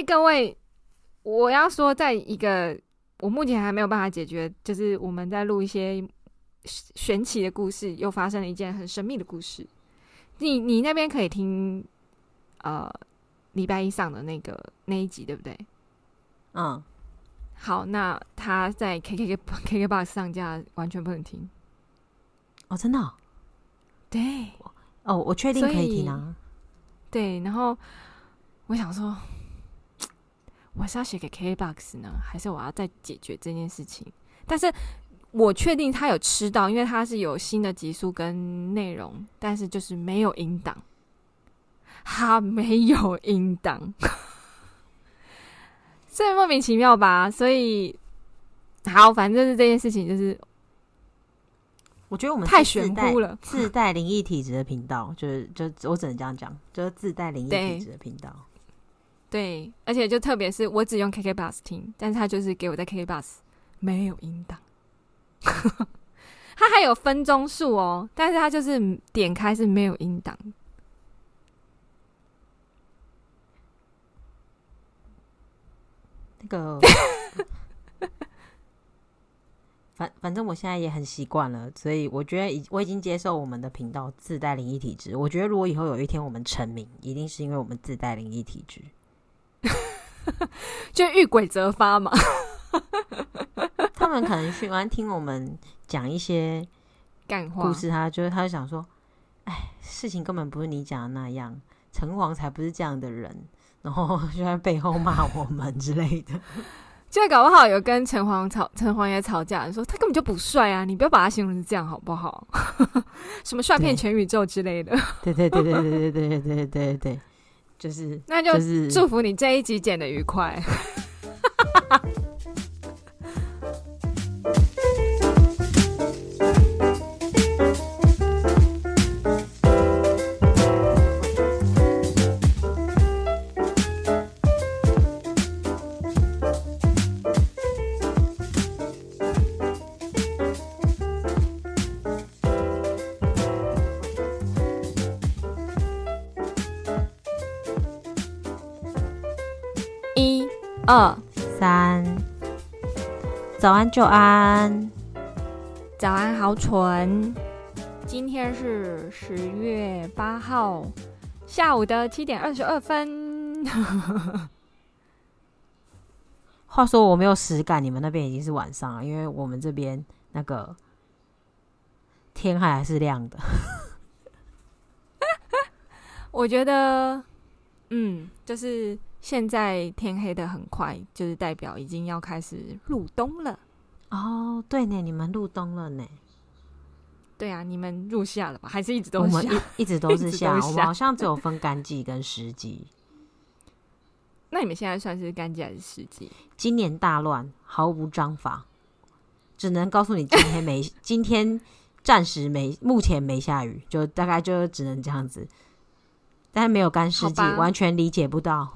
哎，各位，我要说，在一个我目前还没有办法解决，就是我们在录一些玄奇的故事，又发生了一件很神秘的故事。你你那边可以听，呃，礼拜一上的那个那一集，对不对？嗯，好，那他在 K K K K K Box 上架，完全不能听。哦，真的哦？对。哦，我确定可以听啊。对，然后我想说，我是要写给 K Box 呢，还是我要再解决这件事情？但是。我确定他有吃到，因为他是有新的集数跟内容，但是就是没有音档，他没有音档，这莫名其妙吧？所以好，反正是这件事情，就是我觉得我们太玄乎了，自带灵异体质的频道，就是就我只能这样讲，就是自带灵异体质的频道对，而且就特别是我只用 KK Bus 听，但是他就是给我在 KK Bus 没有音档。他还有分钟数哦，但是他就是点开是没有音档。那个，反反正我现在也很习惯了，所以我觉得已我已经接受我们的频道自带灵异体质。我觉得如果以后有一天我们成名，一定是因为我们自带灵异体质，就遇鬼则发嘛。他们可能喜欢听我们讲一些干话故事，他就他就想说，哎，事情根本不是你讲的那样，城隍才不是这样的人，然后就在背后骂我们之类的。就搞不好有跟城隍吵，城隍爷吵架，说他根本就不帅啊，你不要把他形容成这样好不好？什么帅骗全宇宙之类的。对对对对对对对对对对对，就是那就祝福你这一集剪的愉快。二三，早安，就安，早安，好蠢。今天是十月八号下午的七点二十二分。话说我没有实感，你们那边已经是晚上了，因为我们这边那个天还还是亮的。我觉得，嗯，就是。现在天黑的很快，就是代表已经要开始入冬了。哦，对呢，你们入冬了呢？对啊，你们入夏了吧？还是一直都是夏？我们一, 一直都是夏，夏我们好像只有分干季跟湿季。那你们现在算是干季还是湿季？今年大乱，毫无章法，只能告诉你今天没，今天暂时没，目前没下雨，就大概就只能这样子。但是没有干湿季，完全理解不到。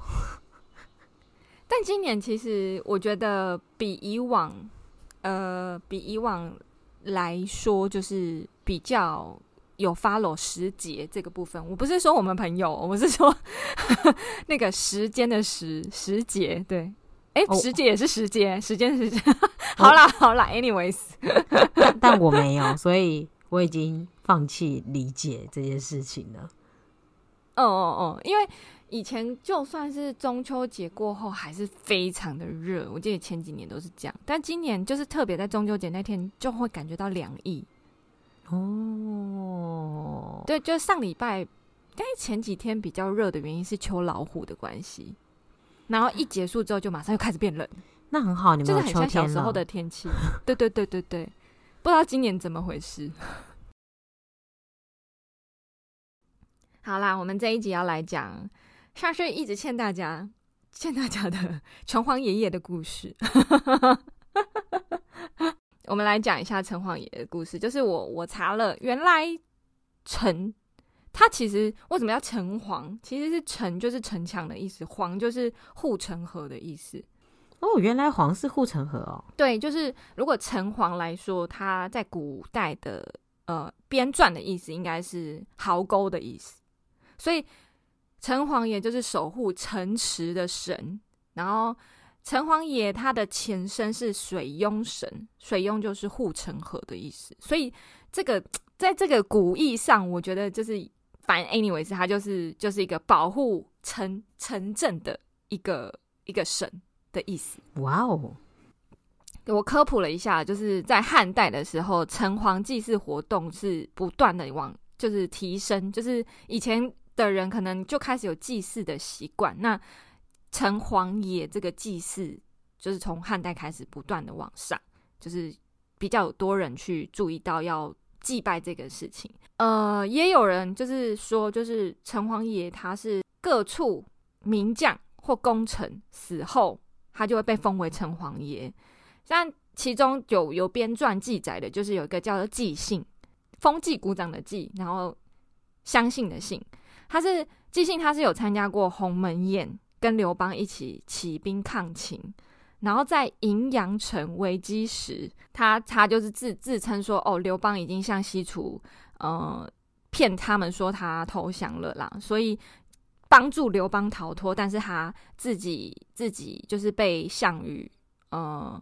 但今年其实我觉得比以往，呃，比以往来说，就是比较有 follow 时节这个部分。我不是说我们朋友，我是说 那个时间的时时节。对，哎、欸，时节也是时节，时间是时间。好啦好啦，anyways，但 但我没有，所以我已经放弃理解这件事情了。哦哦哦，因为以前就算是中秋节过后，还是非常的热。我记得前几年都是这样，但今年就是特别在中秋节那天，就会感觉到凉意。哦，对，就上礼拜，但是前几天比较热的原因是秋老虎的关系，然后一结束之后，就马上又开始变冷。那很好，你们就是很像小时候的天气。对对对对对，不知道今年怎么回事。好啦，我们这一集要来讲，上次一直欠大家、欠大家的 城隍爷爷的故事。我们来讲一下城隍爷爷的故事，就是我我查了，原来城，它其实为什么叫城隍？其实是城就是城墙的意思，隍就是护城河的意思。哦，原来隍是护城河哦。对，就是如果城隍来说，它在古代的呃编撰的意思，应该是壕沟的意思。所以城隍爷就是守护城池的神，然后城隍爷他的前身是水庸神，水庸就是护城河的意思，所以这个在这个古意上，我觉得就是反正 anyways，他就是就是一个保护城城镇的一个一个神的意思。哇哦！我科普了一下，就是在汉代的时候，城隍祭祀活动是不断的往就是提升，就是以前的人可能就开始有祭祀的习惯，那城隍爷这个祭祀就是从汉代开始不断的往上，就是比较多人去注意到要祭拜这个事情。呃，也有人就是说，就是城隍爷他是各处名将或功臣死后，他就会被封为城隍爷。像其中有有编撰记载的，就是有一个叫做祭信，封祭鼓掌的祭，然后相信的信，他是纪信，他是有参加过鸿门宴，跟刘邦一起起兵抗秦，然后在荥阳城危机时，他他就是自自称说，哦，刘邦已经向西楚，呃，骗他们说他投降了啦，所以帮助刘邦逃脱，但是他自己自己就是被项羽，呃。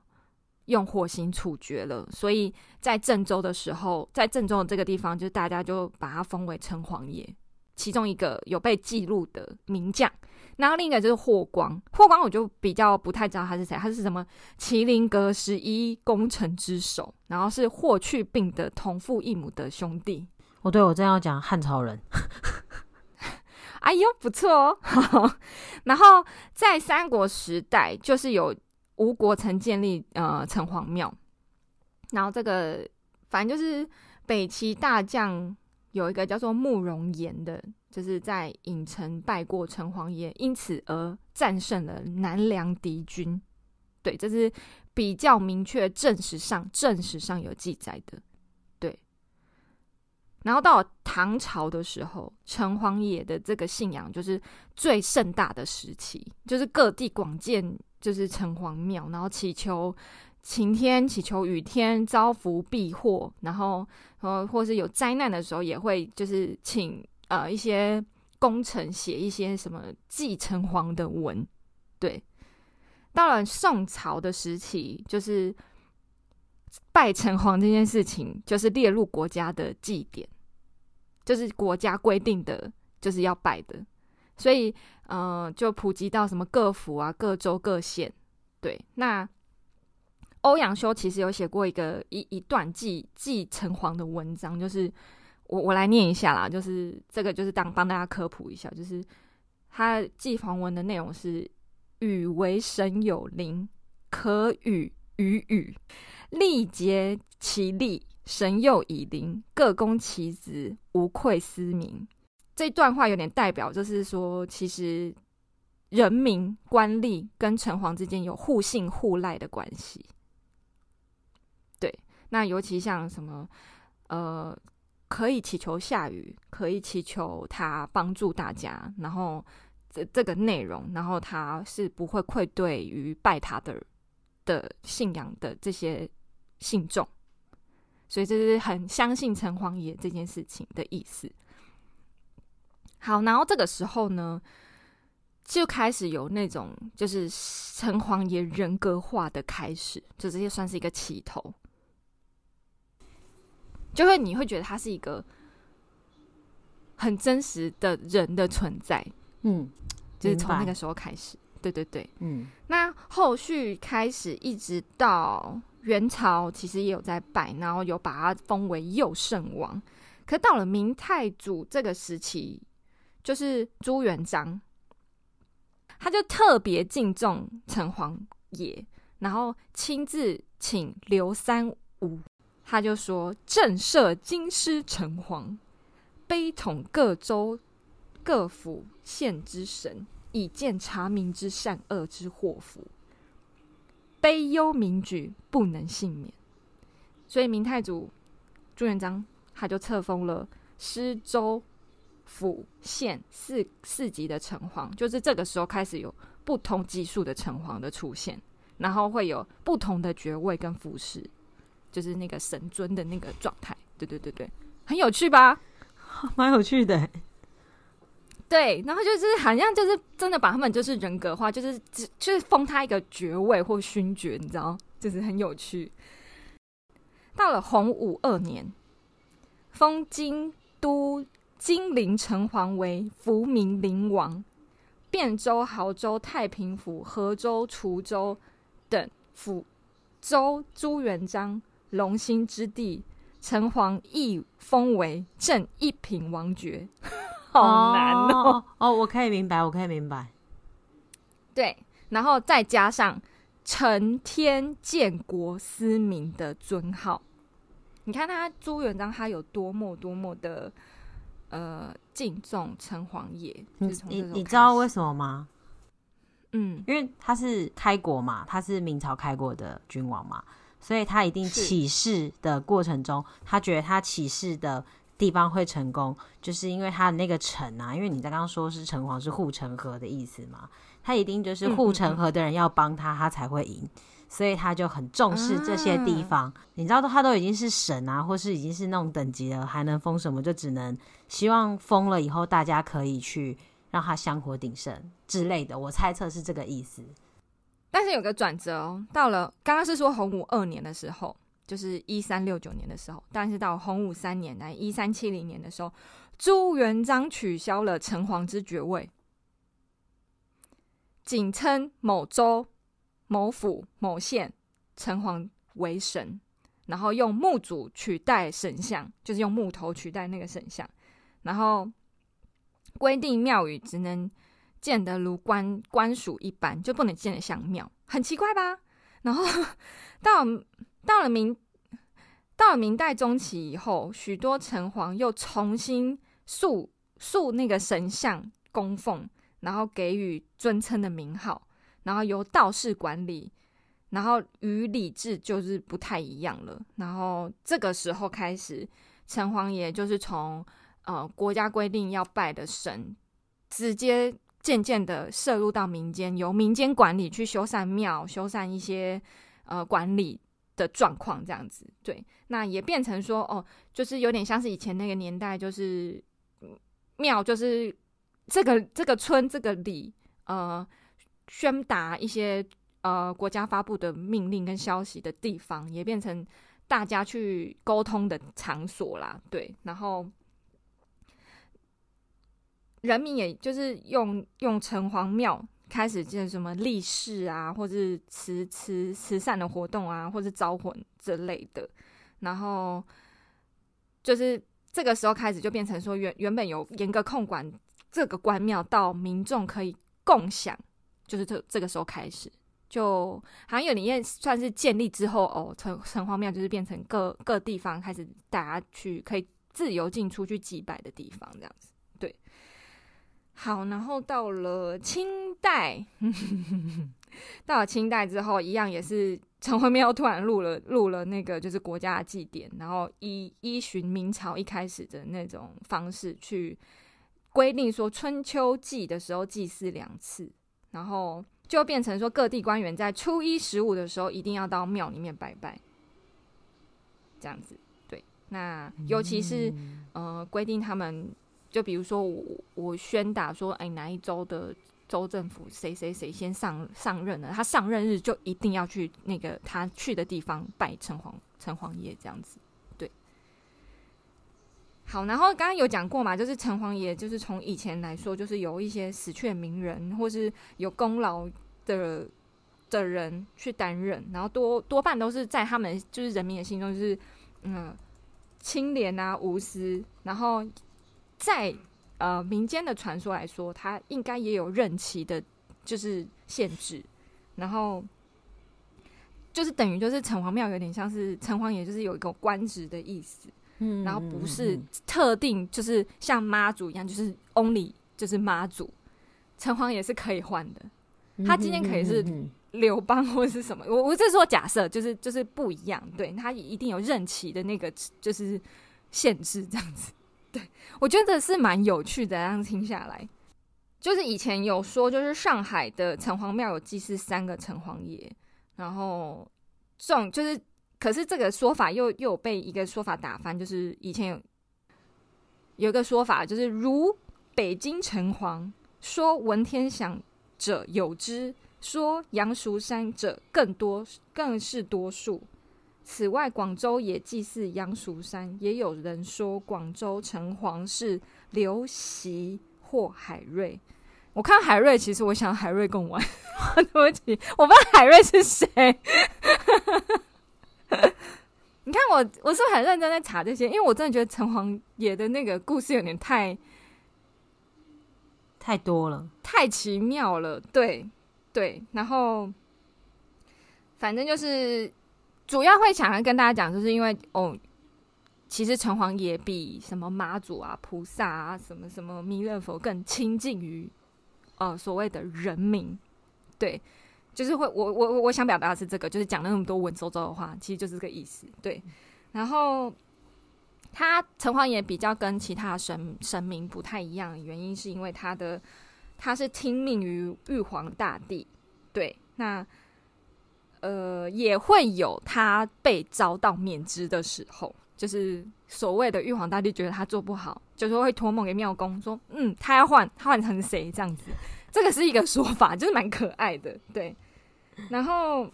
用火刑处决了，所以在郑州的时候，在郑州的这个地方，就大家就把他封为城隍爷，其中一个有被记录的名将。然后另一个就是霍光，霍光我就比较不太知道他是谁，他是什么麒麟阁十一功臣之首，然后是霍去病的同父异母的兄弟。哦，对，我正要讲汉朝人。哎呦，不错哦。然后在三国时代，就是有。吴国曾建立呃城隍庙，然后这个反正就是北齐大将有一个叫做慕容岩的，就是在郢城拜过城隍爷，因此而战胜了南梁敌军。对，这是比较明确正史上正史上有记载的。对，然后到唐朝的时候，城隍爷的这个信仰就是最盛大的时期，就是各地广建。就是城隍庙，然后祈求晴天，祈求雨天，招福避祸，然后呃，或是有灾难的时候，也会就是请呃一些功臣写一些什么祭城隍的文。对，到了宋朝的时期，就是拜城隍这件事情，就是列入国家的祭典，就是国家规定的，就是要拜的。所以，呃，就普及到什么各府啊、各州、各县。对，那欧阳修其实有写过一个一一段祭祭城隍的文章，就是我我来念一下啦，就是这个就是当帮大家科普一下，就是他祭黄文的内容是：禹为神有灵，可与与禹，力竭其力，神佑以灵，各攻其职，无愧斯民。这段话有点代表，就是说，其实人民官吏跟城隍之间有互信互赖的关系。那尤其像什么，呃，可以祈求下雨，可以祈求他帮助大家，然后这这个内容，然后他是不会愧对于拜他的的信仰的这些信众，所以这是很相信城隍爷这件事情的意思。好，然后这个时候呢，就开始有那种就是城隍爷人格化的开始，就这些算是一个起头，就会你会觉得他是一个很真实的人的存在，嗯，就是从那个时候开始，对对对，嗯，那后续开始一直到元朝，其实也有在拜，然后有把他封为右圣王，可到了明太祖这个时期。就是朱元璋，他就特别敬重城隍爷，然后亲自请刘三五，他就说：“震慑京师城隍，悲统各州各府县之神，以见察民之善恶之祸福。悲忧民举，不能幸免。”所以明太祖朱元璋他就册封了施州。府县四四级的城隍，就是这个时候开始有不同级数的城隍的出现，然后会有不同的爵位跟服饰，就是那个神尊的那个状态。对对对对，很有趣吧？蛮有趣的。对，然后就是好像就是真的把他们就是人格化，就是只就是封他一个爵位或勋爵，你知道，就是很有趣。到了洪武二年，封京都金陵城隍为福明陵王，汴州、亳州、太平府、河州、滁州等府州朱元璋龙兴之地，城隍亦封为正一品王爵。好难哦，哦！哦，我可以明白，我可以明白。对，然后再加上承天建国思明的尊号，你看他朱元璋他有多么多么的呃敬重城隍爷。你你你知道为什么吗？嗯，因为他是开国嘛，他是明朝开国的君王嘛，所以他一定起事的过程中，他觉得他起事的。地方会成功，就是因为他的那个城啊，因为你在刚刚说是城隍是护城河的意思嘛，他一定就是护城河的人要帮他，他才会赢，所以他就很重视这些地方。你知道，他都已经是神啊，或是已经是那种等级了，还能封什么？就只能希望封了以后，大家可以去让他香火鼎盛之类的。我猜测是这个意思。但是有个转折哦，到了刚刚是说洪武二年的时候。就是一三六九年的时候，但是到洪武三年来一三七零年的时候，朱元璋取消了城隍之爵位，仅称某州、某府、某县城隍为神，然后用木主取代神像，就是用木头取代那个神像，然后规定庙宇只能建得如官官署一般，就不能建得像庙，很奇怪吧？然后 到。到了明，到了明代中期以后，许多城隍又重新塑塑那个神像供奉，然后给予尊称的名号，然后由道士管理，然后与礼制就是不太一样了。然后这个时候开始，城隍爷就是从呃国家规定要拜的神，直接渐渐的涉入到民间，由民间管理去修缮庙，修缮一些呃管理。的状况这样子，对，那也变成说，哦，就是有点像是以前那个年代，就是庙，就是这个这个村这个里，呃，宣达一些呃国家发布的命令跟消息的地方，也变成大家去沟通的场所啦，对，然后人民也就是用用城隍庙。开始建什么立誓啊，或者是慈慈慈善的活动啊，或者招魂之类的。然后就是这个时候开始就变成说，原原本有严格控管这个关庙，到民众可以共享，就是这这个时候开始，就好像有点算是建立之后哦，城城隍庙就是变成各各地方开始大家去可以自由进出去祭拜的地方，这样子。好，然后到了清代，到了清代之后，一样也是城隍庙突然入了入了那个就是国家的祭典，然后依依循明朝一开始的那种方式去规定说春秋祭的时候祭祀两次，然后就变成说各地官员在初一十五的时候一定要到庙里面拜拜，这样子。对，那尤其是呃规定他们。就比如说我我宣打说，哎，哪一州的州政府谁谁谁先上上任了，他上任日就一定要去那个他去的地方拜城隍城隍爷这样子，对。好，然后刚刚有讲过嘛，就是城隍爷，就是从以前来说，就是有一些死去的名人或是有功劳的的人去担任，然后多多半都是在他们就是人民的心中就是嗯清廉啊无私，然后。在呃民间的传说来说，他应该也有任期的，就是限制，然后就是等于就是城隍庙有点像是城隍爷，就是有一个官职的意思，嗯，然后不是特定，就是像妈祖一样，就是 only 就是妈祖，城隍爷是可以换的，他今天可以是刘邦或者是什么，我我这是说假设，就是就是不一样，对，他也一定有任期的那个就是限制这样子。对，我觉得是蛮有趣的。这样听下来，就是以前有说，就是上海的城隍庙有祭祀三个城隍爷，然后这种就是，可是这个说法又又有被一个说法打翻，就是以前有有一个说法，就是如北京城隍，说文天祥者有之，说杨淑山者更多，更是多数。此外，广州也祭祀杨蜀山，也有人说广州城隍是刘袭或海瑞。我看海瑞，其实我想海瑞跟我玩，对不起，我不知道海瑞是谁。你看我，我是不是很认真在查这些？因为我真的觉得城隍爷的那个故事有点太太多了，太奇妙了。对对，然后反正就是主要会想要跟大家讲，就是因为哦，其实城隍爷比什么妈祖啊、菩萨啊、什么什么弥勒佛更亲近于。呃，所谓的人民，对，就是会，我我我我想表达的是这个，就是讲了那么多文绉绉的话，其实就是这个意思，对。然后他城隍爷比较跟其他神神明不太一样，原因是因为他的他是听命于玉皇大帝，对。那呃，也会有他被遭到免职的时候，就是所谓的玉皇大帝觉得他做不好，就是会托梦给庙公说，嗯，他要换，他换成谁这样子。这个是一个说法，就是蛮可爱的，对。然后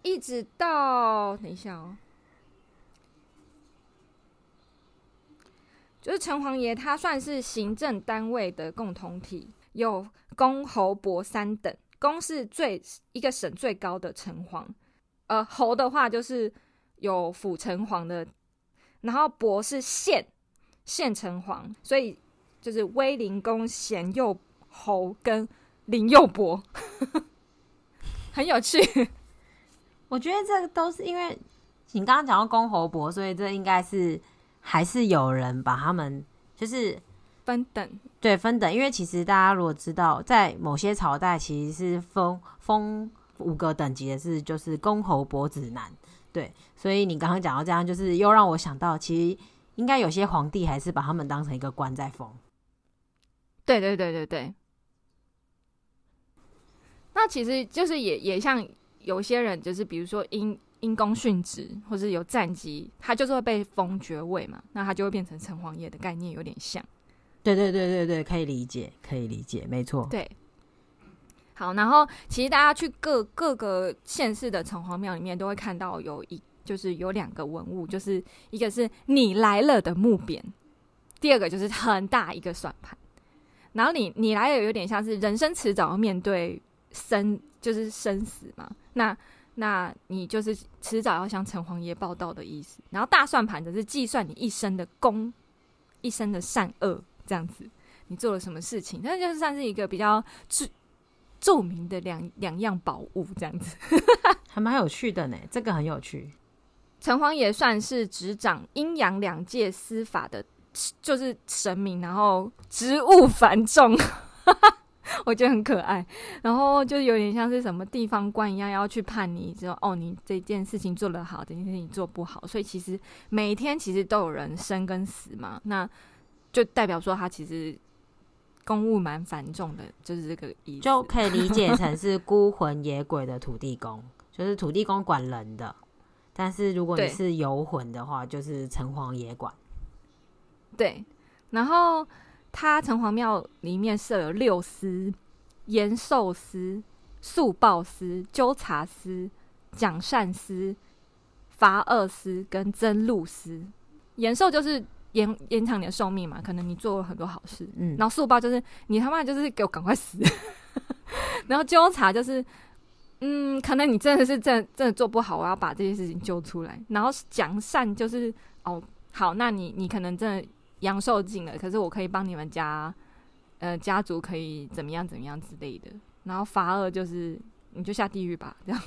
一直到等一下哦，就是城隍爷他算是行政单位的共同体，有公侯伯三等，公是最一个省最高的城隍，呃，侯的话就是有府城隍的，然后伯是县县城隍，所以就是威灵公贤佑。侯跟林佑伯 很有趣，我觉得这个都是因为你刚刚讲到公侯伯，所以这应该是还是有人把他们就是分等，对，分等。因为其实大家如果知道，在某些朝代其实是封封五个等级的是就是公侯伯子男，对，所以你刚刚讲到这样，就是又让我想到，其实应该有些皇帝还是把他们当成一个官在封。对对对对对。那其实就是也也像有些人，就是比如说因因公殉职或者有战绩，他就是会被封爵位嘛，那他就会变成城隍爷的概念有点像。对对对对对，可以理解，可以理解，没错。对，好，然后其实大家去各各个县市的城隍庙里面，都会看到有一就是有两个文物，就是一个是你来了的木匾，第二个就是很大一个算盘。然后你你来了有点像是人生迟早要面对。生就是生死嘛，那那你就是迟早要向城隍爷报道的意思。然后大算盘则是计算你一生的功、一生的善恶这样子，你做了什么事情，那就是算是一个比较著著名的两两样宝物这样子，还蛮有趣的呢。这个很有趣。城隍爷算是执掌阴阳两界司法的，就是神明，然后职务繁重。我觉得很可爱，然后就有点像是什么地方官一样，要去判你说哦，你这件事情做得好，这件事情做不好。所以其实每天其实都有人生跟死嘛，那就代表说他其实公务蛮繁重的，就是这个意思。就可以理解成是孤魂野鬼的土地公，就是土地公管人的。但是如果你是游魂的话，就是城隍爷管。对，然后。他城隍庙里面设有六司：延寿司、速报司、纠察司、奖善司、罚恶司跟真禄司。延寿就是延延长你的寿命嘛，可能你做了很多好事。嗯，然后速报就是你他妈就是给我赶快死。然后纠察就是，嗯，可能你真的是真的真的做不好，我要把这些事情揪出来。然后奖善就是，哦，好，那你你可能真的。阳寿尽了，可是我可以帮你们家，呃，家族可以怎么样怎么样之类的。然后罚恶就是你就下地狱吧，这样。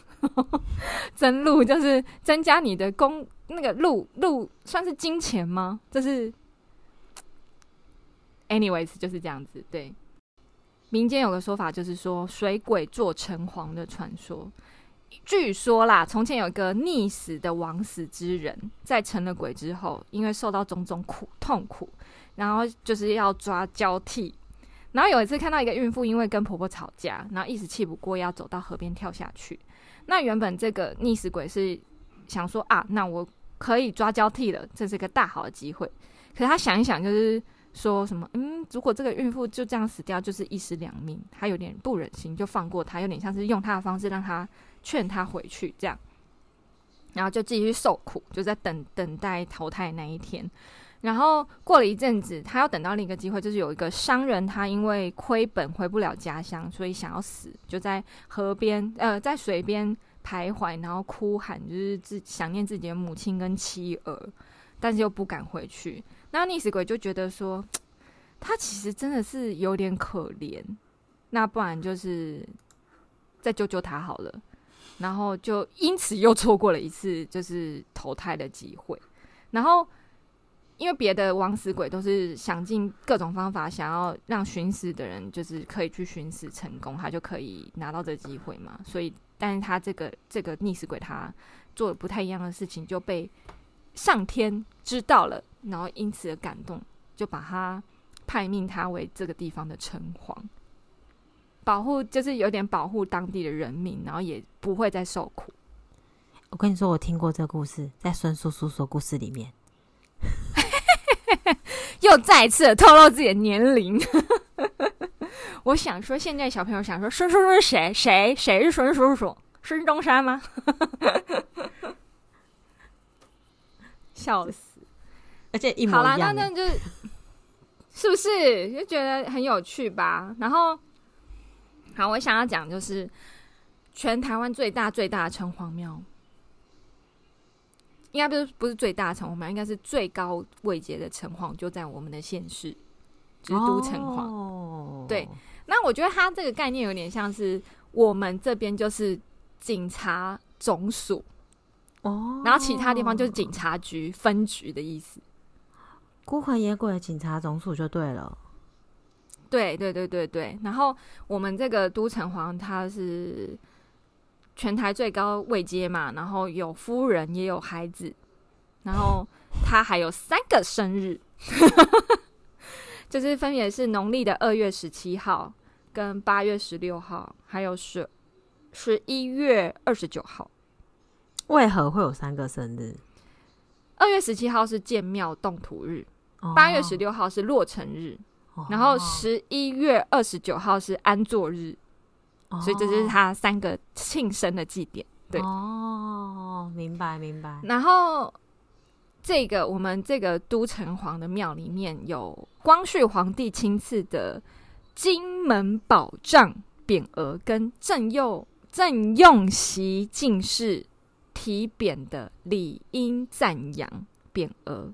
增禄就是增加你的功，那个禄禄算是金钱吗？就是，anyways 就是这样子。对，民间有个说法，就是说水鬼做城隍的传说。据说啦，从前有一个溺死的枉死之人，在成了鬼之后，因为受到种种苦痛苦，然后就是要抓交替。然后有一次看到一个孕妇，因为跟婆婆吵架，然后一时气不过，要走到河边跳下去。那原本这个溺死鬼是想说啊，那我可以抓交替了，这是个大好的机会。可是他想一想，就是说什么，嗯，如果这个孕妇就这样死掉，就是一尸两命，他有点不忍心，就放过他，有点像是用他的方式让他劝他回去这样，然后就继续受苦，就在等等待投胎那一天。然后过了一阵子，他要等到另一个机会，就是有一个商人，他因为亏本回不了家乡，所以想要死，就在河边呃，在水边徘徊，然后哭喊，就是自想念自己的母亲跟妻儿，但是又不敢回去。那溺死鬼就觉得说，他其实真的是有点可怜，那不然就是再救救他好了。然后就因此又错过了一次就是投胎的机会，然后。因为别的枉死鬼都是想尽各种方法，想要让寻死的人就是可以去寻死成功，他就可以拿到这机会嘛。所以，但是他这个这个溺死鬼，他做了不太一样的事情，就被上天知道了，然后因此而感动，就把他派命他为这个地方的城隍，保护就是有点保护当地的人民，然后也不会再受苦。我跟你说，我听过这个故事，在孙叔叔说故事里面。又再次透露自己的年龄。我想说，现在小朋友想说，孙叔叔是谁？谁？谁是孙叔叔？孙中山吗？笑死！而且一模一样。好啦，那那就是是不是就觉得很有趣吧？然后，好，我想要讲就是全台湾最大最大的城隍庙。应该不是不是最大城隍，应该是最高位阶的城隍，就在我们的县市，就是都城隍。Oh. 对，那我觉得它这个概念有点像是我们这边就是警察总署哦，oh. 然后其他地方就是警察局分局的意思。孤魂野鬼的警察总署就对了。对对对对对，然后我们这个都城隍他是。全台最高位阶嘛，然后有夫人也有孩子，然后他还有三个生日，就是分别是农历的二月十七号、跟八月十六号，还有十十一月二十九号。为何会有三个生日？二月十七号是建庙动土日，八月十六号是落成日，哦、然后十一月二十九号是安坐日。所以这就是他三个庆生的祭典，对哦，明白明白。然后这个我们这个都城隍的庙里面有光绪皇帝亲赐的金门宝藏匾额，跟正用正用席进士题匾的理应赞扬匾额，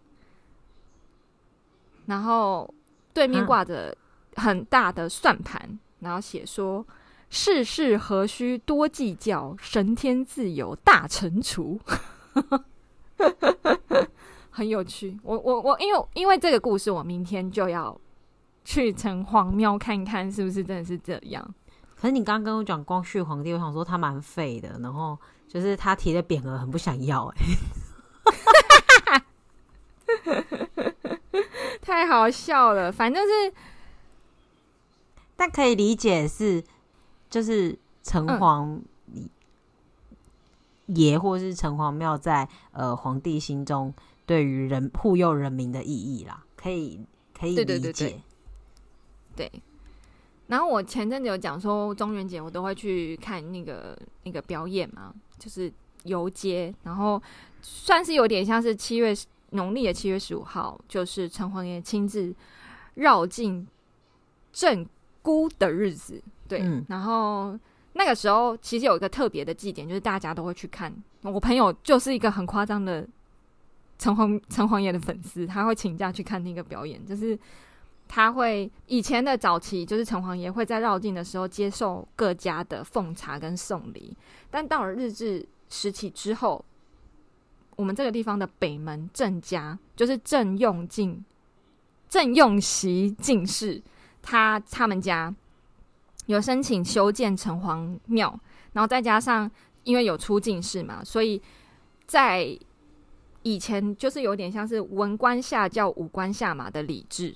然后对面挂着很大的算盘，嗯、然后写说。世事何须多计较，神天自有大惩处。很有趣，我我我，因为因为这个故事，我明天就要去城隍庙看看，是不是真的是这样。可是你刚刚跟我讲光绪皇帝，我想说他蛮废的，然后就是他提的匾额很不想要，哎，太好笑了。反正是，但可以理解是。就是城隍爷，或是城隍庙，在呃皇帝心中对于人护佑人民的意义啦，可以可以理解。对对对对。对。然后我前阵子有讲说，中元节我都会去看那个那个表演嘛，就是游街，然后算是有点像是七月农历的七月十五号，就是城隍爷亲自绕境镇孤的日子。对，嗯、然后那个时候其实有一个特别的祭典，就是大家都会去看。我朋友就是一个很夸张的城隍城隍爷的粉丝，他会请假去看那个表演。就是他会以前的早期，就是城隍爷会在绕境的时候接受各家的奉茶跟送礼，但到了日治时期之后，我们这个地方的北门郑家，就是郑用进、郑用席进士，他他们家。有申请修建城隍庙，然后再加上因为有出进士嘛，所以在以前就是有点像是文官下轿、武官下马的礼制，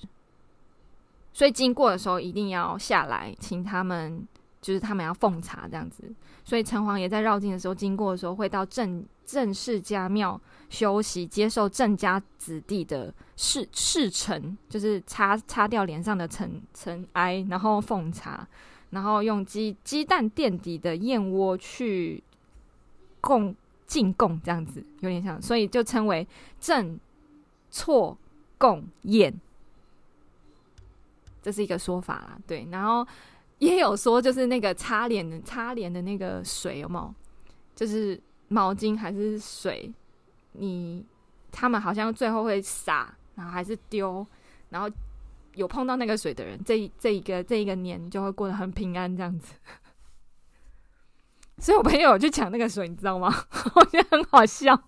所以经过的时候一定要下来，请他们就是他们要奉茶这样子，所以城隍爷在绕境的时候经过的时候，会到郑郑氏家庙休息，接受郑家子弟的侍侍臣，就是擦擦掉脸上的尘尘埃，然后奉茶，然后用鸡鸡蛋垫底的燕窝去供进贡，这样子有点像，所以就称为正错贡宴。这是一个说法啦，对，然后也有说，就是那个擦脸的擦脸的那个水有没有？就是毛巾还是水？你他们好像最后会洒，然后还是丢，然后有碰到那个水的人，这这一个这一个年就会过得很平安这样子。所以我朋友有去抢那个水，你知道吗？我觉得很好笑，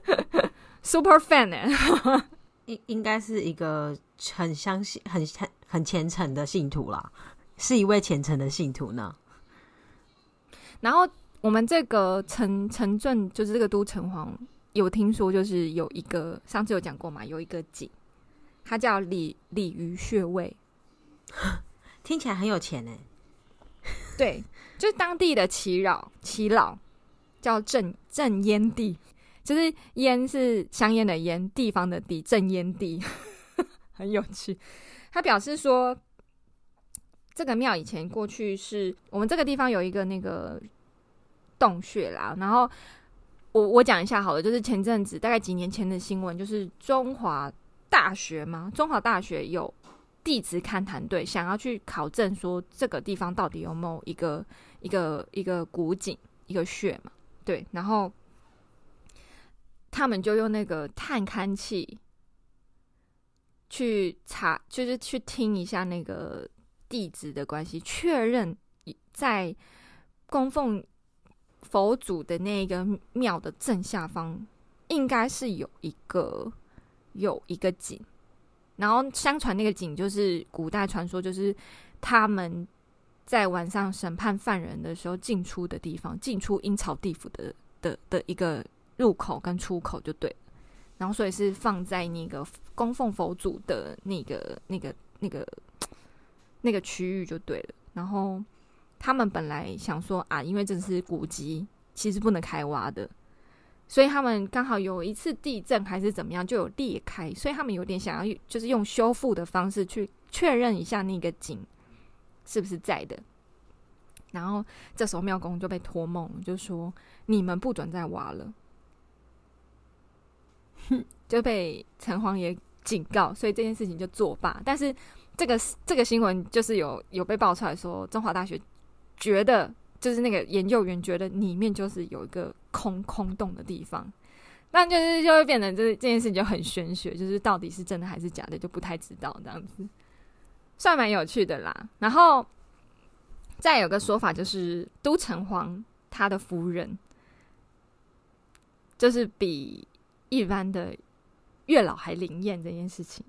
super fan 哎、欸，应应该是一个很相信、很很。很虔诚的信徒啦，是一位虔诚的信徒呢。然后我们这个城城镇，就是这个都城隍，有听说就是有一个，上次有讲过嘛，有一个井，它叫鲤鲤鱼穴位，听起来很有钱呢。对，就是当地的祈老，祈老叫镇镇烟地，就是烟是香烟的烟，地方的地，镇烟地，很有趣。他表示说，这个庙以前过去是我们这个地方有一个那个洞穴啦。然后我我讲一下好了，就是前阵子大概几年前的新闻，就是中华大学吗，中华大学有地质勘探队想要去考证说这个地方到底有没有一个一个一个古井一个穴嘛？对，然后他们就用那个探勘器。去查，就是去听一下那个地质的关系，确认在供奉佛祖的那个庙的正下方，应该是有一个有一个井。然后相传那个井就是古代传说，就是他们在晚上审判犯人的时候进出的地方，进出阴曹地府的的的一个入口跟出口，就对了。然后，所以是放在那个供奉佛祖的那个、那个、那个、那个区域就对了。然后他们本来想说啊，因为这是古迹，其实不能开挖的，所以他们刚好有一次地震还是怎么样，就有裂开，所以他们有点想要，就是用修复的方式去确认一下那个井是不是在的。然后这时候庙公就被托梦，就说你们不准再挖了。就被城隍爷警告，所以这件事情就作罢。但是这个这个新闻就是有有被爆出来说，中华大学觉得就是那个研究员觉得里面就是有一个空空洞的地方，那就是就会变成这这件事情就很玄学，就是到底是真的还是假的就不太知道这样子，算蛮有趣的啦。然后再有个说法就是，都城隍他的夫人就是比。一般的月老还灵验这件事情，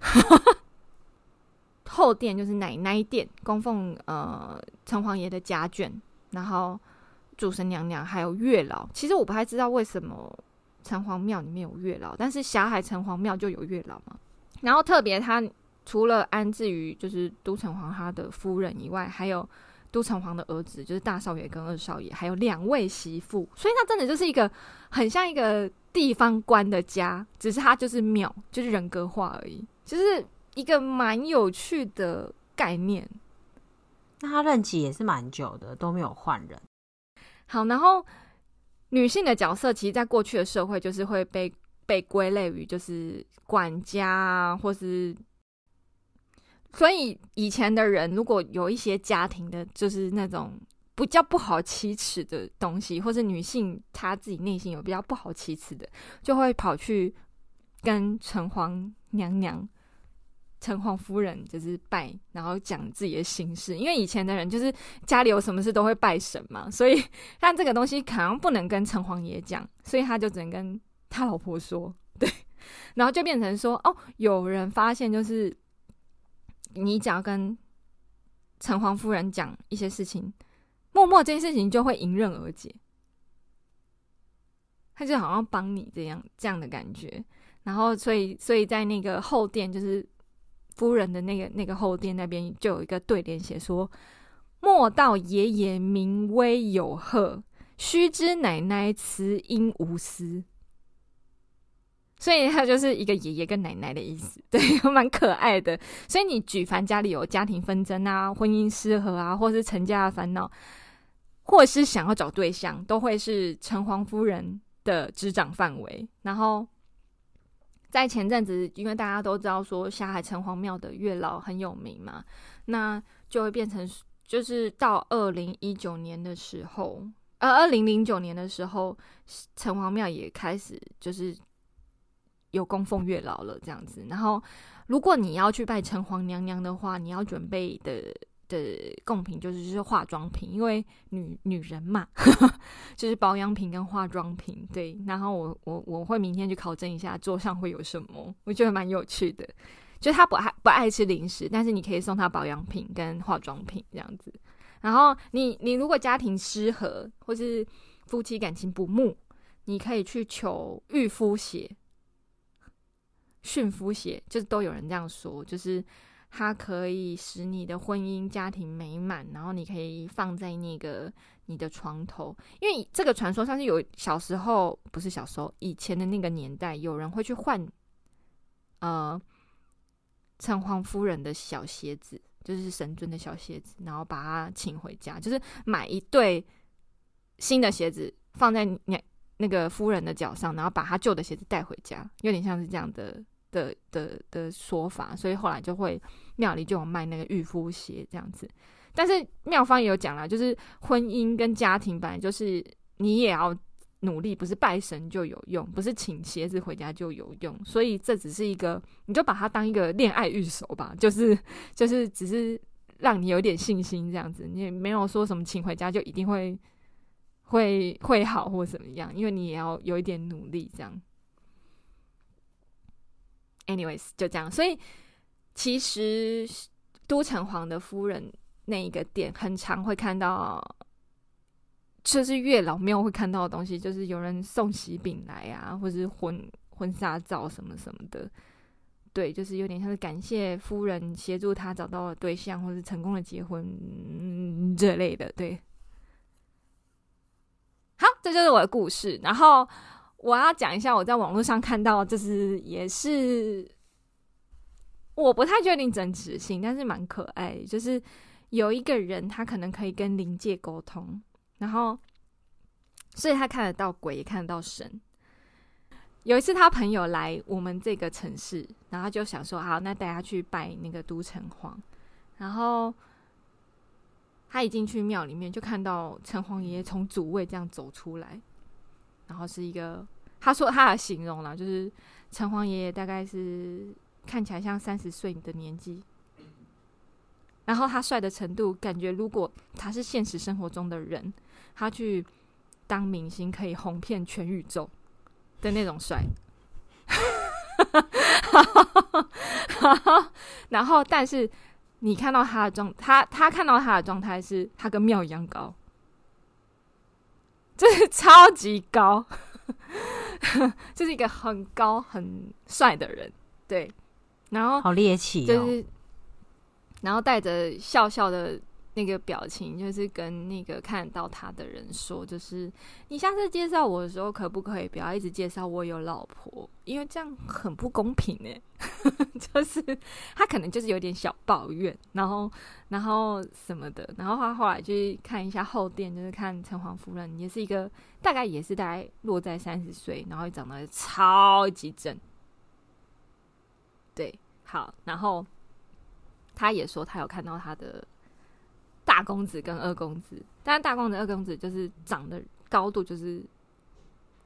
后殿就是奶奶殿，供奉呃城隍爷的家眷，然后主神娘娘还有月老。其实我不太知道为什么城隍庙里面有月老，但是霞海城隍庙就有月老嘛。然后特别他除了安置于就是都城隍他的夫人以外，还有都城隍的儿子，就是大少爷跟二少爷，还有两位媳妇，所以他真的就是一个很像一个。地方官的家，只是他就是庙，就是人格化而已，就是一个蛮有趣的概念。那他任期也是蛮久的，都没有换人。好，然后女性的角色，其实，在过去的社会，就是会被被归类于就是管家啊，或是，所以以前的人，如果有一些家庭的，就是那种。比较不好启齿的东西，或是女性她自己内心有比较不好启齿的，就会跑去跟城隍娘娘、城隍夫人就是拜，然后讲自己的心事。因为以前的人就是家里有什么事都会拜神嘛，所以 但这个东西可能不能跟城隍爷讲，所以他就只能跟他老婆说。对，然后就变成说哦，有人发现就是你只要跟城隍夫人讲一些事情。默默这件事情就会迎刃而解，他就好像帮你这样这样的感觉，然后所以所以在那个后殿，就是夫人的那个那个后殿那边，就有一个对联写说：莫道爷爷名威有赫，须知奶奶慈英无私。所以他就是一个爷爷跟奶奶的意思，对，蛮可爱的。所以你举凡家里有家庭纷争啊、婚姻失和啊，或是成家的烦恼，或是想要找对象，都会是城隍夫人的执掌范围。然后在前阵子，因为大家都知道说霞海城隍庙的月老很有名嘛，那就会变成就是到二零一九年的时候，呃，二零零九年的时候，城隍庙也开始就是。有供奉月老了，这样子。然后，如果你要去拜城隍娘娘的话，你要准备的的贡品就是是化妆品，因为女女人嘛，就是保养品跟化妆品。对，然后我我我会明天去考证一下桌上会有什么，我觉得蛮有趣的。就他不爱不爱吃零食，但是你可以送他保养品跟化妆品这样子。然后你你如果家庭失和或是夫妻感情不睦，你可以去求御夫鞋。驯夫鞋就是都有人这样说，就是它可以使你的婚姻家庭美满，然后你可以放在那个你的床头，因为这个传说上是有小时候不是小时候以前的那个年代，有人会去换呃城隍夫人的小鞋子，就是神尊的小鞋子，然后把它请回家，就是买一对新的鞋子放在那那个夫人的脚上，然后把她旧的鞋子带回家，有点像是这样的。的的的说法，所以后来就会庙里就有卖那个御夫鞋这样子。但是妙方也有讲啦，就是婚姻跟家庭本来就是你也要努力，不是拜神就有用，不是请鞋子回家就有用。所以这只是一个，你就把它当一个恋爱御守吧，就是就是只是让你有点信心这样子。你也没有说什么请回家就一定会会会好或怎么样，因为你也要有一点努力这样。Anyways，就这样。所以其实都城隍的夫人那一个店，很常会看到，就是月老庙会看到的东西，就是有人送喜饼来啊，或是婚婚纱照什么什么的。对，就是有点像是感谢夫人协助他找到了对象，或是成功的结婚，嗯，这类的。对，好，这就是我的故事。然后。我要讲一下我在网络上看到，就是也是我不太确定真实性，但是蛮可爱。就是有一个人，他可能可以跟灵界沟通，然后所以他看得到鬼，也看得到神。有一次，他朋友来我们这个城市，然后就想说：“好，那带他去拜那个都城隍。”然后他一进去庙里面，就看到城隍爷爷从主位这样走出来。然后是一个，他说他的形容了，就是城隍爷爷大概是看起来像三十岁的年纪，然后他帅的程度，感觉如果他是现实生活中的人，他去当明星可以红遍全宇宙的那种帅。然后，但是你看到他的状，他他看到他的状态是，他跟庙一样高。就是超级高，就是一个很高很帅的人，对，然后好猎奇，就是，然后带着笑笑的。那个表情就是跟那个看到他的人说，就是你下次介绍我的时候，可不可以不要一直介绍我有老婆，因为这样很不公平呢。就是他可能就是有点小抱怨，然后然后什么的，然后他后来去看一下后殿，就是看城隍夫人，也是一个大概也是大概落在三十岁，然后长得超级正。对，好，然后他也说他有看到他的。大公子跟二公子，但是大公子、二公子就是长得高度就是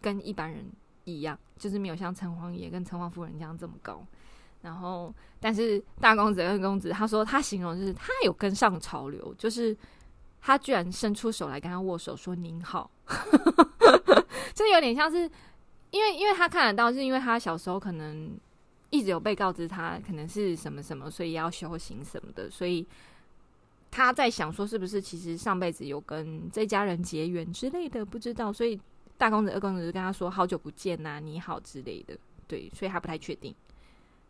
跟一般人一样，就是没有像城隍爷跟城隍夫人这样这么高。然后，但是大公子、二公子，他说他形容就是他有跟上潮流，就是他居然伸出手来跟他握手，说您好，就有点像是因为因为他看得到，是因为他小时候可能一直有被告知他可能是什么什么，所以要修行什么的，所以。他在想说，是不是其实上辈子有跟这家人结缘之类的，不知道。所以大公子、二公子就跟他说“好久不见呐，你好”之类的。对，所以他不太确定。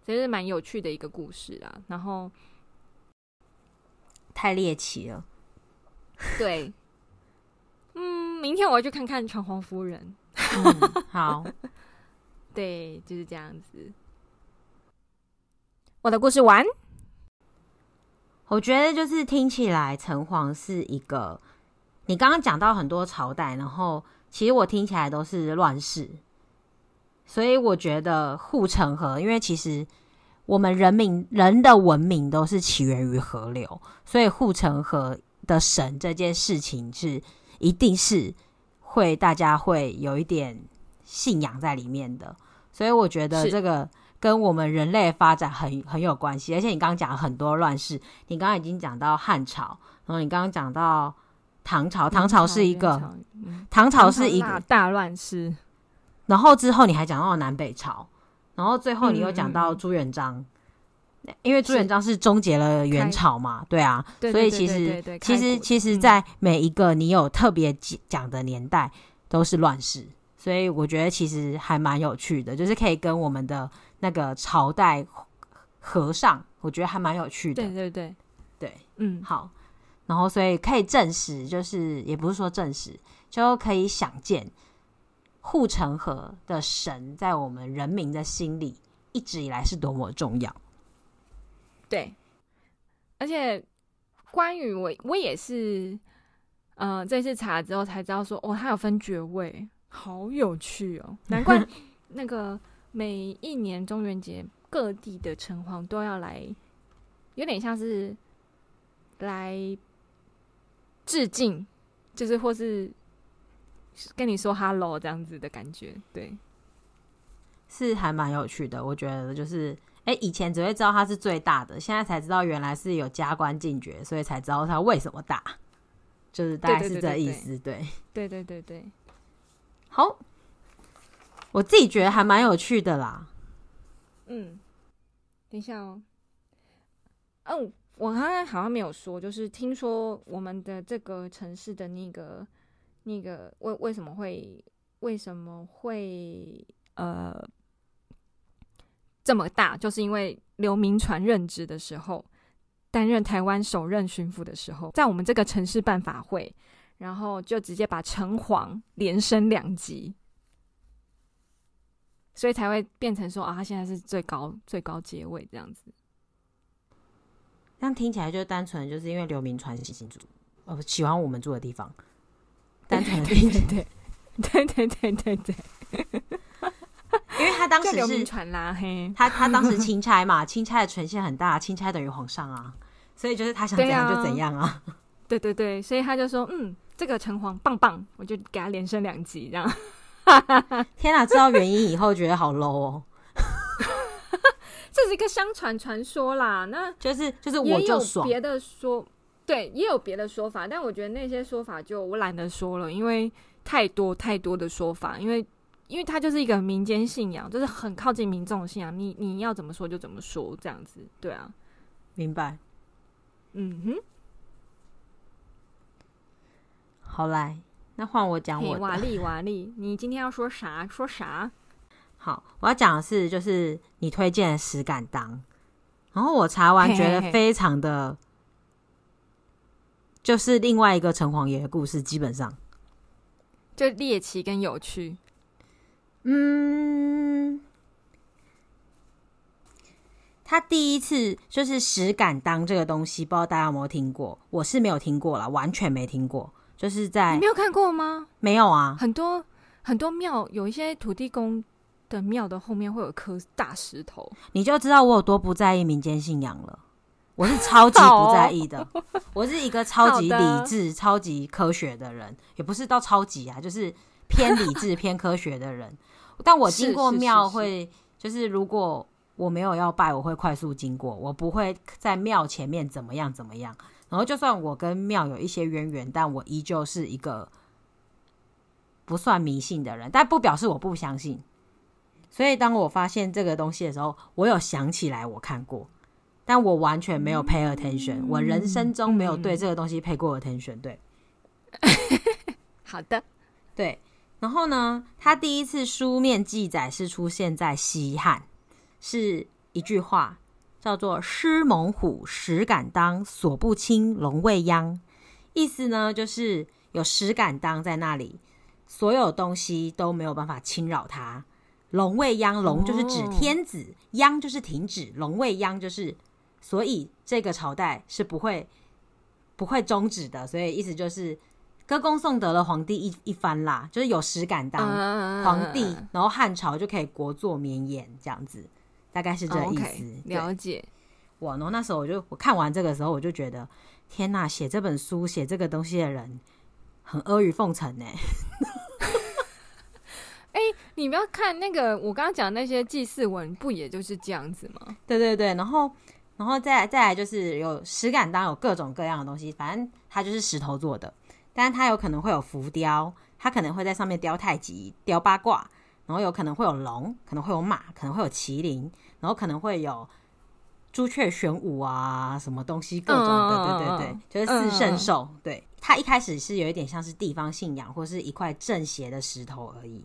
其实蛮有趣的一个故事啦。然后太猎奇了，对，嗯，明天我要去看看城隍夫人。嗯，好，对，就是这样子。我的故事完。我觉得就是听起来城隍是一个，你刚刚讲到很多朝代，然后其实我听起来都是乱世，所以我觉得护城河，因为其实我们人民人的文明都是起源于河流，所以护城河的神这件事情是一定是会大家会有一点信仰在里面的，所以我觉得这个。跟我们人类发展很很有关系，而且你刚刚讲了很多乱世，你刚刚已经讲到汉朝，然后你刚刚讲到唐朝，唐朝是一个，唐朝是一个大乱世，然后之后你还讲到南北朝，然后最后你又讲到朱元璋，因为朱元璋是终结了元朝嘛，对啊，所以其实其实其实，在每一个你有特别讲的年代都是乱世，所以我觉得其实还蛮有趣的，就是可以跟我们的。那个朝代合上，我觉得还蛮有趣的。对对对对，嗯，好。然后，所以可以证实，就是也不是说证实，就可以想见护城河的神在我们人民的心里一直以来是多么重要。对，而且关于我，我也是，呃，这次查了之后才知道说，哦，它有分爵位，好有趣哦，难怪 那个。每一年中元节，各地的城隍都要来，有点像是来致敬，就是或是跟你说 “hello” 这样子的感觉，对，是还蛮有趣的。我觉得就是，哎、欸，以前只会知道它是最大的，现在才知道原来是有加官进爵，所以才知道它为什么大，就是大概是这意思，对，对对对对，好。我自己觉得还蛮有趣的啦。嗯，等一下哦。嗯，我刚刚好像没有说，就是听说我们的这个城市的那个那个为为什么会为什么会呃这么大，就是因为刘铭传任职的时候，担任台湾首任巡抚的时候，在我们这个城市办法会，然后就直接把城隍连升两级。所以才会变成说啊，他现在是最高最高阶位这样子。这样听起来就单纯就是因为刘铭传喜新住，呃，喜欢我们住的地方。单纯的听起来，对对对对对对。因为他当时是传啦，嘿，他他当时 钦差嘛，钦差的权限很大，钦差等于皇上啊，所以就是他想怎样就怎样啊。对对对，所以他就说，嗯，这个城隍棒棒，我就给他连升两级这样。天哪！知道原因以后觉得好 low 哦，这是一个相传传说啦。那就是就是我就爽，别的说，对，也有别的说法，但我觉得那些说法就我懒得说了，因为太多太多的说法，因为因为它就是一个民间信仰，就是很靠近民众的信仰，你你要怎么说就怎么说，这样子，对啊，明白。嗯哼，好来。那换我讲我的瓦力瓦力，你今天要说啥？说啥？好，我要讲的是就是你推荐的石敢当，然后我查完觉得非常的，嘿嘿嘿就是另外一个城隍爷的故事，基本上就猎奇跟有趣。嗯，他第一次就是石敢当这个东西，不知道大家有没有听过？我是没有听过啦，完全没听过。就是在你没有看过吗？没有啊，很多很多庙有一些土地公的庙的后面会有颗大石头，你就知道我有多不在意民间信仰了。我是超级不在意的，哦、我是一个超级理智、超级科学的人，也不是到超级啊，就是偏理智、偏科学的人。但我经过庙会，就是如果我没有要拜，我会快速经过，我不会在庙前面怎么样怎么样。然后，就算我跟庙有一些渊源，但我依旧是一个不算迷信的人，但不表示我不相信。所以，当我发现这个东西的时候，我有想起来我看过，但我完全没有 pay attention，嗯，我人生中没有对这个东西 pay 过 attention。对，好的，对。然后呢，他第一次书面记载是出现在西汉，是一句话。叫做“狮猛虎，石敢当，锁不清龙未央。意思呢就是有石敢当在那里，所有东西都没有办法侵扰它。龙未央，龙就是指天子，哦、央就是停止，龙未央就是，所以这个朝代是不会不会终止的。所以意思就是歌功颂德了皇帝一一番啦，就是有石敢当、嗯、皇帝，然后汉朝就可以国祚绵延这样子，大概是这意思。了解。哇，然后那时候我就我看完这个时候，我就觉得天哪，写这本书写这个东西的人很阿谀奉承呢。哎、欸，你不要看那个，我刚刚讲那些祭祀文，不也就是这样子吗？对对对，然后，然后再来再来就是有石敢当，有各种各样的东西，反正它就是石头做的，但是它有可能会有浮雕，它可能会在上面雕太极、雕八卦，然后有可能会有龙，可能会有马，可能会有麒麟，然后可能会有朱雀玄武啊，什么东西各种的，嗯、对对对，就是四圣兽。嗯、对，它一开始是有一点像是地方信仰，或是一块正邪的石头而已。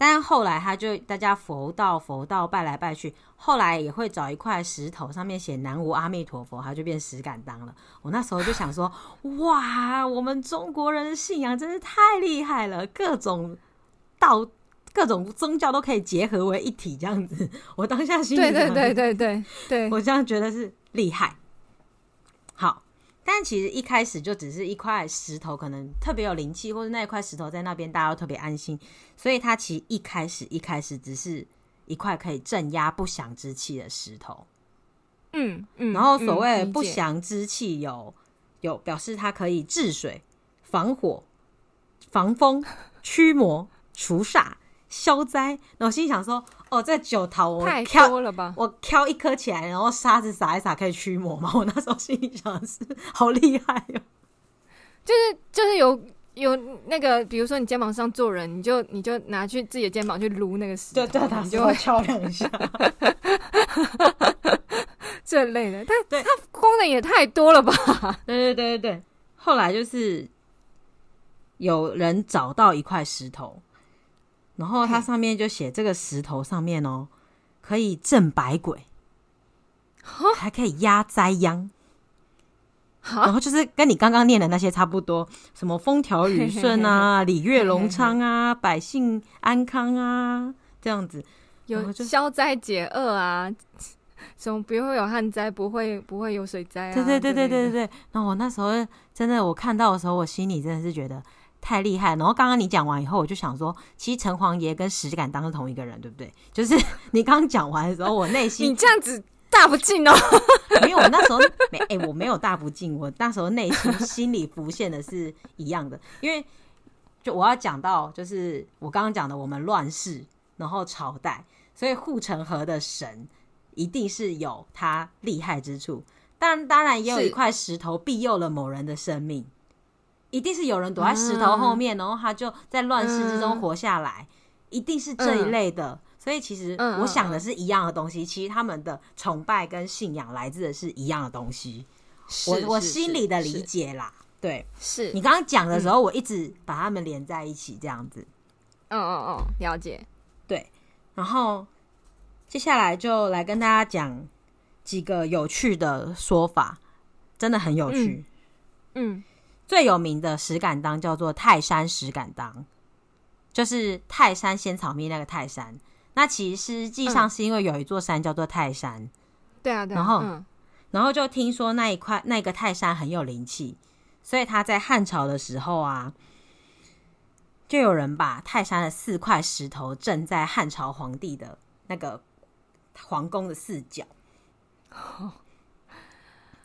但后来他就大家佛道佛道拜来拜去，后来也会找一块石头上面写南无阿弥陀佛，他就变石敢当了。我那时候就想说，哇，我们中国人的信仰真是太厉害了，各种道、各种宗教都可以结合为一体，这样子。我当下心里对对对对对对，我这样觉得是厉害。好。但其实一开始就只是一块石头，可能特别有灵气，或者那一块石头在那边，大家都特别安心。所以它其实一开始一开始只是一块可以镇压不祥之气的石头。嗯嗯。然后所谓不祥之气有有表示它可以治水、防火、防风、驱魔、除煞。消灾，然后心想说：“哦，这九桃我挑多了吧？我挑一颗起来，然后沙子撒一撒，可以驱魔吗？”我那时候心里想的是：“好厉害哟、哦！”就是就是有有那个，比如说你肩膀上坐人，你就你就拿去自己的肩膀去撸那个石头，对对，你就会敲两下，这类的。它对它功能也太多了吧？对对对对对。后来就是有人找到一块石头。然后它上面就写这个石头上面哦，可以镇百鬼，还可以压灾殃。然后就是跟你刚刚念的那些差不多，什么风调雨顺啊，礼乐隆昌啊，百姓安康啊，这样子有消灾解厄啊，什么不会有旱灾，不会不会有水灾啊。对对对对对对对。那我那时候真的，我看到的时候，我心里真的是觉得。太厉害！然后刚刚你讲完以后，我就想说，其实城隍爷跟石敢当是同一个人，对不对？就是 你刚刚讲完的时候，我内心你这样子大不敬哦。没有，我那时候没哎、欸，我没有大不敬，我那时候内心心里浮现的是一样的，因为就我要讲到，就是我刚刚讲的，我们乱世，然后朝代，所以护城河的神一定是有他厉害之处，但当然也有一块石头庇佑了某人的生命。一定是有人躲在石头后面，嗯、然后他就在乱世之中活下来，嗯、一定是这一类的。嗯、所以其实我想的是一样的东西，嗯、其实他们的崇拜跟信仰来自的是一样的东西。我我心里的理解啦，对，是你刚刚讲的时候，我一直把他们连在一起，这样子。嗯嗯嗯，了解。对，然后接下来就来跟大家讲几个有趣的说法，真的很有趣。嗯。嗯最有名的石敢当叫做泰山石敢当，就是泰山仙草蜜那个泰山。那其实实际上是因为有一座山叫做泰山，嗯、对啊，对啊。然后，嗯、然后就听说那一块那个泰山很有灵气，所以他在汉朝的时候啊，就有人把泰山的四块石头镇在汉朝皇帝的那个皇宫的四角。哦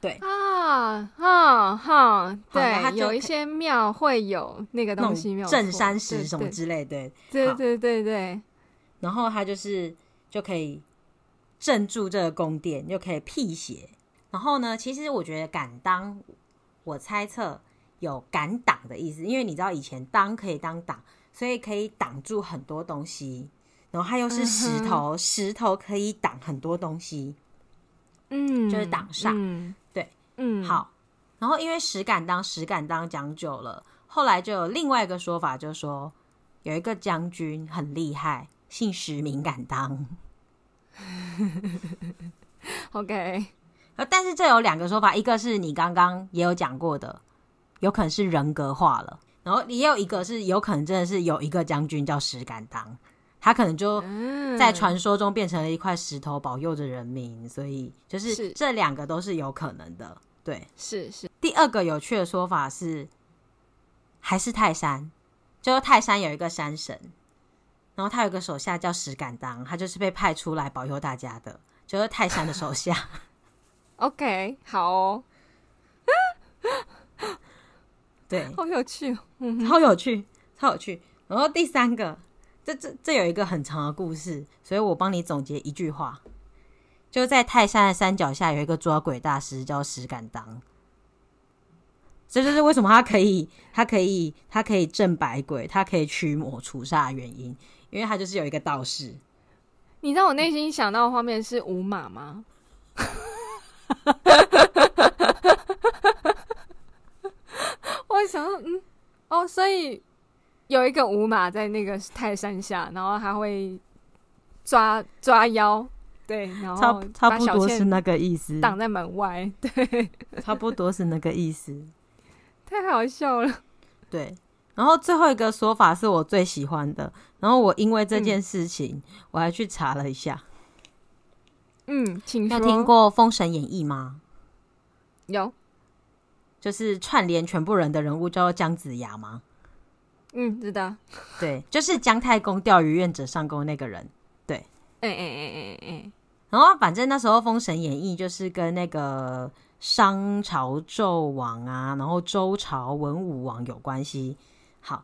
对啊，哈哈，对，有一些庙会有那个东西，镇山石什么之类的，对对对对。然后它就是就可以镇住这个宫殿，又可以辟邪。然后呢，其实我觉得敢当，我猜测有敢挡的意思，因为你知道以前当可以当挡，所以可以挡住很多东西。然后它又是石头，石头可以挡很多东西，嗯，就是挡煞。嗯，好。然后因为石敢当，石敢当讲久了，后来就有另外一个说法，就说有一个将军很厉害，姓石名敢当。OK，但是这有两个说法，一个是你刚刚也有讲过的，有可能是人格化了。然后也有一个是有可能真的是有一个将军叫石敢当，他可能就在传说中变成了一块石头保佑着人民，所以就是这两个都是有可能的。对，是是。第二个有趣的说法是，还是泰山，就是泰山有一个山神，然后他有个手下叫石敢当，他就是被派出来保佑大家的，就是泰山的手下。OK，好哦。对，好有趣，嗯，超有趣，超有趣。然后第三个，这这这有一个很长的故事，所以我帮你总结一句话，就在泰山的山脚下有一个捉鬼大师叫石敢当，这就是为什么他可以，他可以，他可以镇百鬼，他可以驱魔除煞的原因，因为他就是有一个道士。你知道我内心想到的画面是五马吗？我想说，嗯，哦，所以有一个五马在那个泰山下，然后他会抓抓妖，对，然后差差不多是那个意思，挡在门外，对，差不多是那个意思，太好笑了，对。然后最后一个说法是我最喜欢的，然后我因为这件事情，嗯、我还去查了一下，嗯，请说。有听过《封神演义》吗？有。就是串联全部人的人物叫做姜子牙吗？嗯，知道。对，就是姜太公钓鱼愿者上钩那个人。对，哎哎哎哎哎。然后反正那时候《封神演义》就是跟那个商朝纣王啊，然后周朝文武王有关系。好，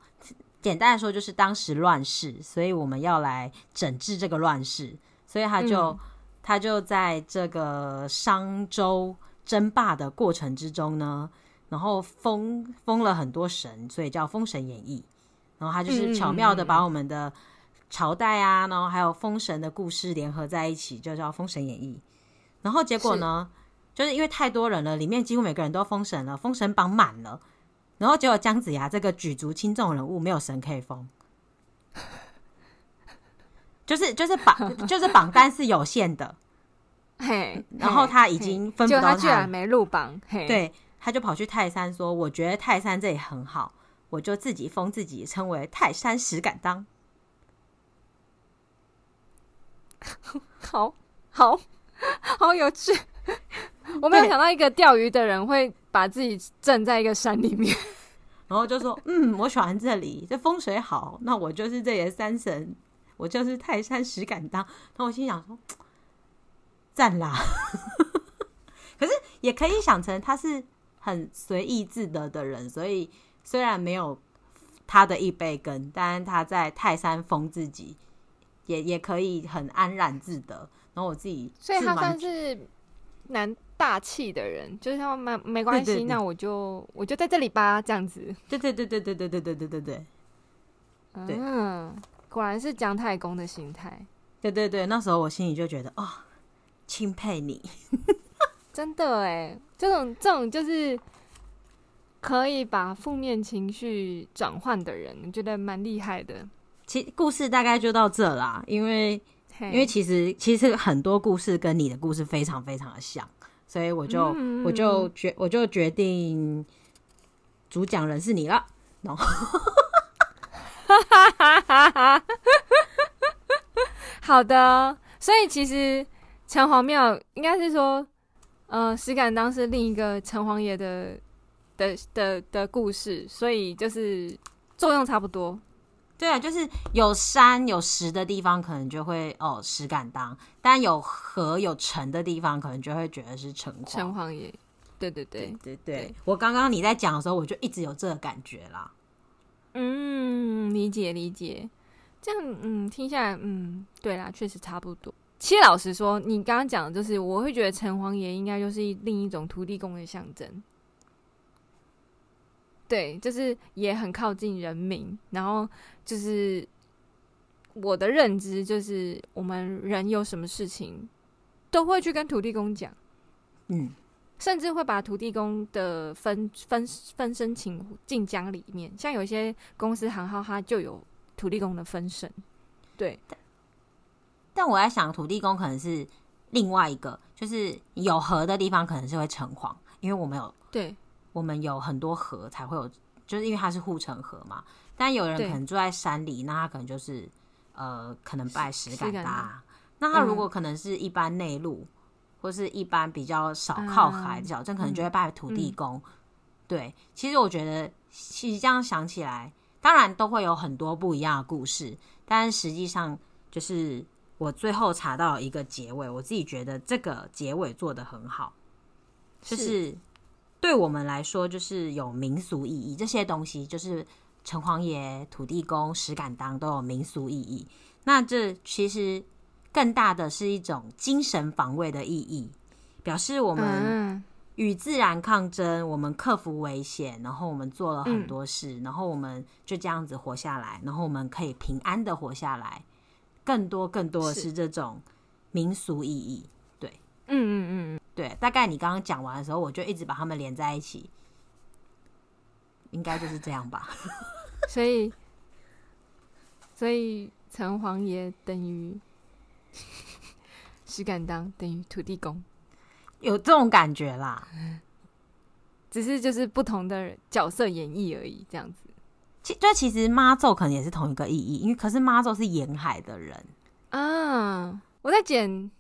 简单来说就是当时乱世，所以我们要来整治这个乱世，所以他就、嗯、他就在这个商周争霸的过程之中呢。然后封封了很多神，所以叫《封神演义》。然后他就是巧妙的把我们的朝代啊，然后还有封神的故事联合在一起，就叫《封神演义》。然后结果呢，是就是因为太多人了，里面几乎每个人都封神了，封神榜满了。然后结果姜子牙这个举足轻重人物没有神可以封，就是就是榜 就是榜单是有限的，嘿。然后他已经分不到他，他居然没入榜，嘿。对。他就跑去泰山说：“我觉得泰山这里很好，我就自己封自己，称为泰山石敢当。好”好好好有趣！我没有想到一个钓鱼的人会把自己镇在一个山里面，然后就说：“嗯，我喜欢这里，这风水好，那我就是这里的山神，我就是泰山石敢当。”然后我心想说：“赞啦！” 可是也可以想成他是。很随意自得的人，所以虽然没有他的一杯羹，但是他在泰山封自己，也也可以很安然自得。然后我自己，所以他算是蛮大气的人，就是他没没关系，那我就我就在这里吧，这样子。对对对对对对对对对对对。嗯，果然是姜太公的心态。对对对，那时候我心里就觉得哦，钦佩你。真的哎，这种这种就是可以把负面情绪转换的人，我觉得蛮厉害的。其故事大概就到这啦，因为因为其实其实很多故事跟你的故事非常非常的像，所以我就我就决我就决定主讲人是你了。然后 好的，所以其实城隍庙应该是说。呃，石敢当是另一个城隍爷的的的的故事，所以就是作用差不多。对啊，就是有山有石的地方，可能就会哦石敢当；但有河有城的地方，可能就会觉得是城隍城隍爷。对对对对对，对，对，我刚刚你在讲的时候，我就一直有这个感觉啦。嗯，理解理解。这样嗯，听下来嗯，对啦，确实差不多。其实老实说，你刚刚讲的就是，我会觉得城隍爷应该就是另一种土地公的象征。对，就是也很靠近人民，然后就是我的认知就是，我们人有什么事情都会去跟土地公讲，嗯，甚至会把土地公的分分分身请进江里面，像有些公司行号它就有土地公的分身，对。但我在想，土地公可能是另外一个，就是有河的地方，可能是会城隍，因为我们有对我们有很多河才会有，就是因为它是护城河嘛。但有人可能住在山里，那他可能就是呃，可能拜石敢当。那他如果可能是一般内陆、嗯，或是一般比较少靠海的小镇、嗯，可能就会拜土地公、嗯。对，其实我觉得，其实这样想起来，当然都会有很多不一样的故事，但是实际上就是我最后查到一个结尾，我自己觉得这个结尾做得很好，就是对我们来说，就是有民俗意义，这些东西就是。城隍爷、土地公、石敢当都有民俗意义，那这其实更大的是一种精神防卫的意义，表示我们与自然抗争，我们克服危险，然后我们做了很多事，然后我们就这样子活下来，然后我们可以平安的活下来。更多更多的是。这种民俗意义，对，嗯嗯嗯，对。大概你刚刚讲完的时候，我就一直把它们连在一起，应该就是这样吧。所以，所以城隍爷等于石敢当等于土地公，有这种感觉啦。只是就是不同的角色演绎而已，这样子。其就其实妈祖可能也是同一个意义，因为可是妈祖是沿海的人啊。我在剪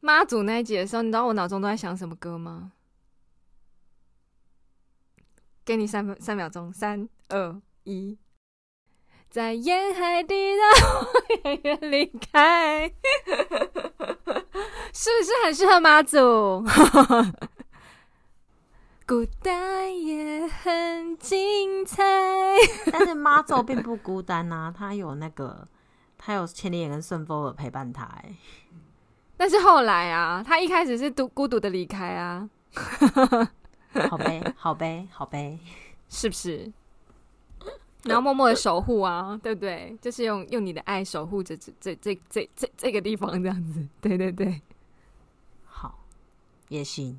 妈祖那一集的时候，你知道我脑中都在想什么歌吗？给你三分三秒钟，三二。一，在沿海的让我远远离开，是不是很适合妈祖？孤单也很精彩，但是妈祖并不孤单呐、啊，他有那个，他有千里眼跟顺风耳陪伴他。哎，但是后来啊，他一开始是独孤独的离开啊，好悲，好悲，好悲，是不是？然后默默的守护啊，对不对？就是用用你的爱守护着这这这这这这个地方，这样子，对对对。好，也行，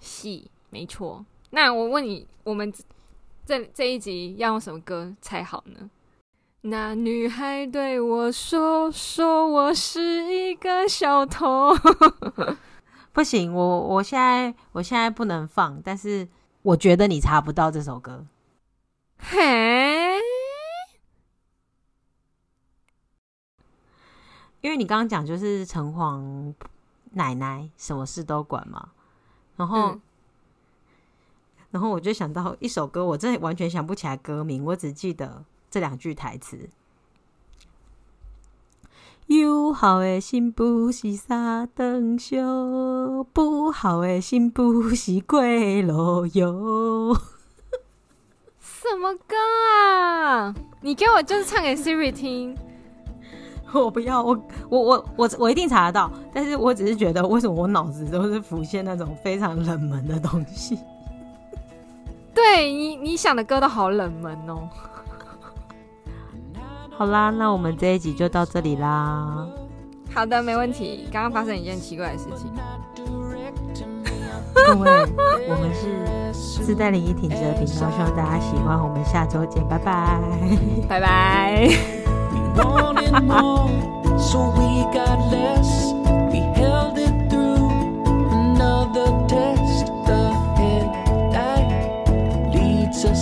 是没错。那我问你，我们这这一集要用什么歌才好呢？那女孩对我说：“说我是一个小偷。”不行，我我现在我现在不能放，但是我觉得你查不到这首歌。嘿，因为你刚刚讲就是城隍奶奶什么事都管嘛，然后、嗯，然后我就想到一首歌，我真的完全想不起来歌名，我只记得这两句台词：有好的新妇是三顿烧，不好的新妇是过路油。什么歌啊？你给我就是唱给 Siri 听。我不要，我我我我我一定查得到。但是我只是觉得，为什么我脑子都是浮现那种非常冷门的东西？对你，你想的歌都好冷门哦。好啦，那我们这一集就到这里啦。好的，没问题。刚刚发生一件奇怪的事情。各位，我们是自带林一停止的频道，希望大家喜欢。我们下周见，拜拜，拜拜。So we got less. We held it through another test. The head that leads so